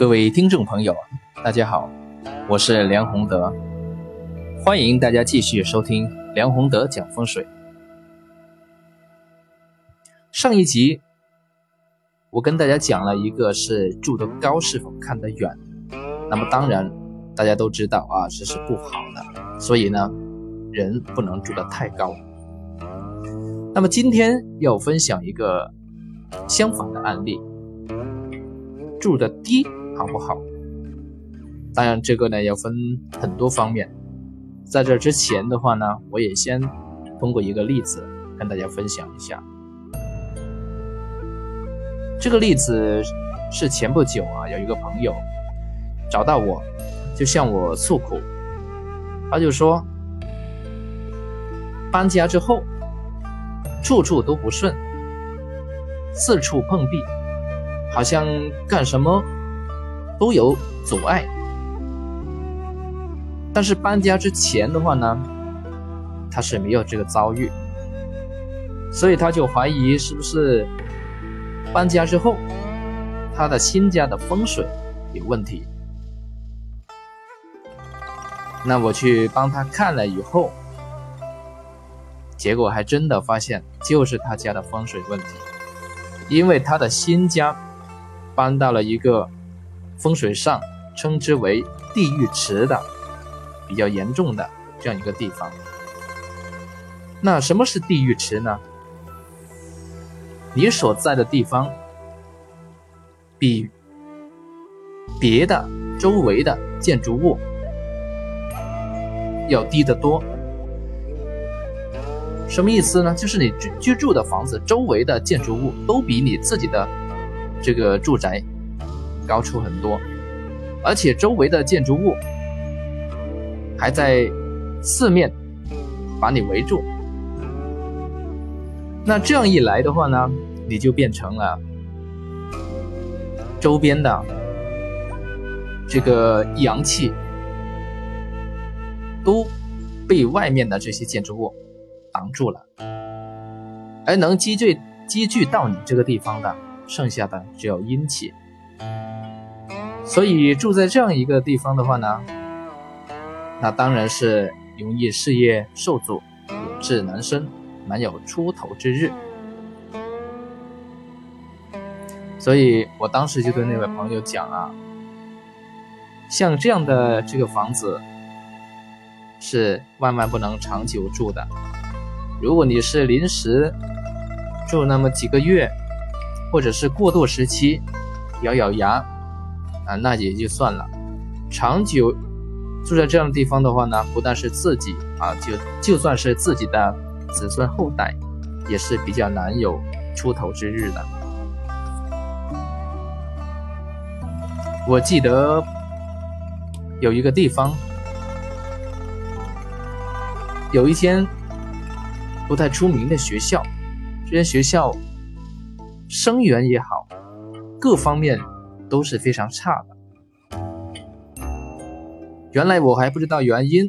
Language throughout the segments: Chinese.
各位听众朋友，大家好，我是梁宏德，欢迎大家继续收听梁宏德讲风水。上一集我跟大家讲了一个是住得高是否看得远，那么当然大家都知道啊，这是不好的，所以呢，人不能住得太高。那么今天要分享一个相反的案例，住的低。好不好？当然，这个呢要分很多方面。在这之前的话呢，我也先通过一个例子跟大家分享一下。这个例子是前不久啊，有一个朋友找到我，就向我诉苦，他就说搬家之后处处都不顺，四处碰壁，好像干什么。都有阻碍，但是搬家之前的话呢，他是没有这个遭遇，所以他就怀疑是不是搬家之后他的新家的风水有问题。那我去帮他看了以后，结果还真的发现就是他家的风水问题，因为他的新家搬到了一个。风水上称之为地狱池的比较严重的这样一个地方。那什么是地狱池呢？你所在的地方比别的周围的建筑物要低得多。什么意思呢？就是你居居住的房子周围的建筑物都比你自己的这个住宅。高出很多，而且周围的建筑物还在四面把你围住。那这样一来的话呢，你就变成了周边的这个阳气都被外面的这些建筑物挡住了，而能积聚积聚到你这个地方的，剩下的只有阴气。所以住在这样一个地方的话呢，那当然是容易事业受阻，有志难伸，难有出头之日。所以我当时就对那位朋友讲啊，像这样的这个房子是万万不能长久住的。如果你是临时住那么几个月，或者是过渡时期，咬咬牙。啊，那也就算了。长久住在这样的地方的话呢，不但是自己啊，就就算是自己的子孙后代，也是比较难有出头之日的。我记得有一个地方，有一间不太出名的学校，这间学校生源也好，各方面。都是非常差的。原来我还不知道原因，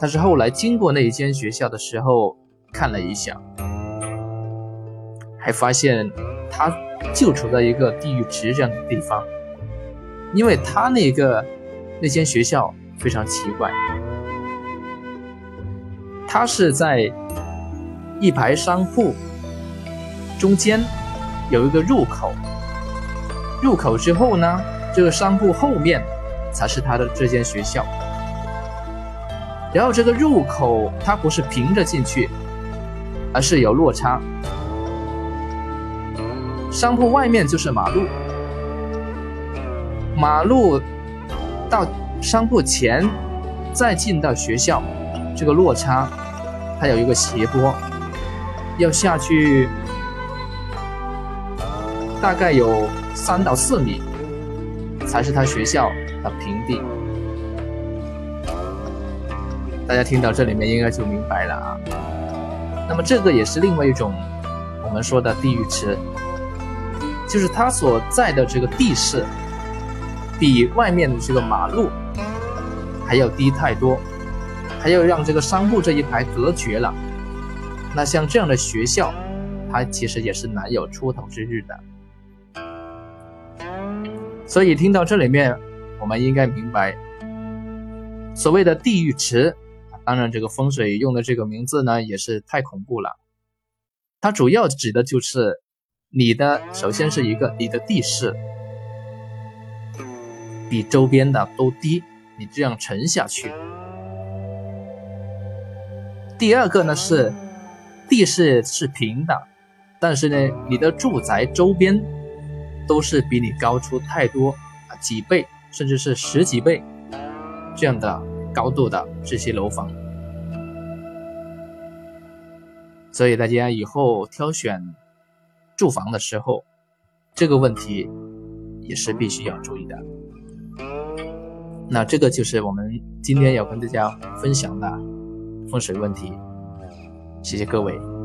但是后来经过那一间学校的时候看了一下，还发现它就处在一个地狱池这样的地方。因为它那个那间学校非常奇怪，它是在一排商铺中间有一个入口。入口之后呢，这个商铺后面才是他的这间学校。然后这个入口它不是平着进去，而是有落差。商铺外面就是马路，马路到商铺前再进到学校，这个落差它有一个斜坡，要下去大概有。三到四米才是他学校的平地。大家听到这里面应该就明白了啊。那么这个也是另外一种我们说的地狱池，就是它所在的这个地势比外面的这个马路还要低太多，还要让这个商铺这一排隔绝了。那像这样的学校，它其实也是难有出头之日的。所以听到这里面，我们应该明白，所谓的地狱池，当然这个风水用的这个名字呢，也是太恐怖了。它主要指的就是你的，首先是一个你的地势比周边的都低，你这样沉下去。第二个呢是地势是平的，但是呢你的住宅周边。都是比你高出太多啊几倍，甚至是十几倍这样的高度的这些楼房，所以大家以后挑选住房的时候，这个问题也是必须要注意的。那这个就是我们今天要跟大家分享的风水问题，谢谢各位。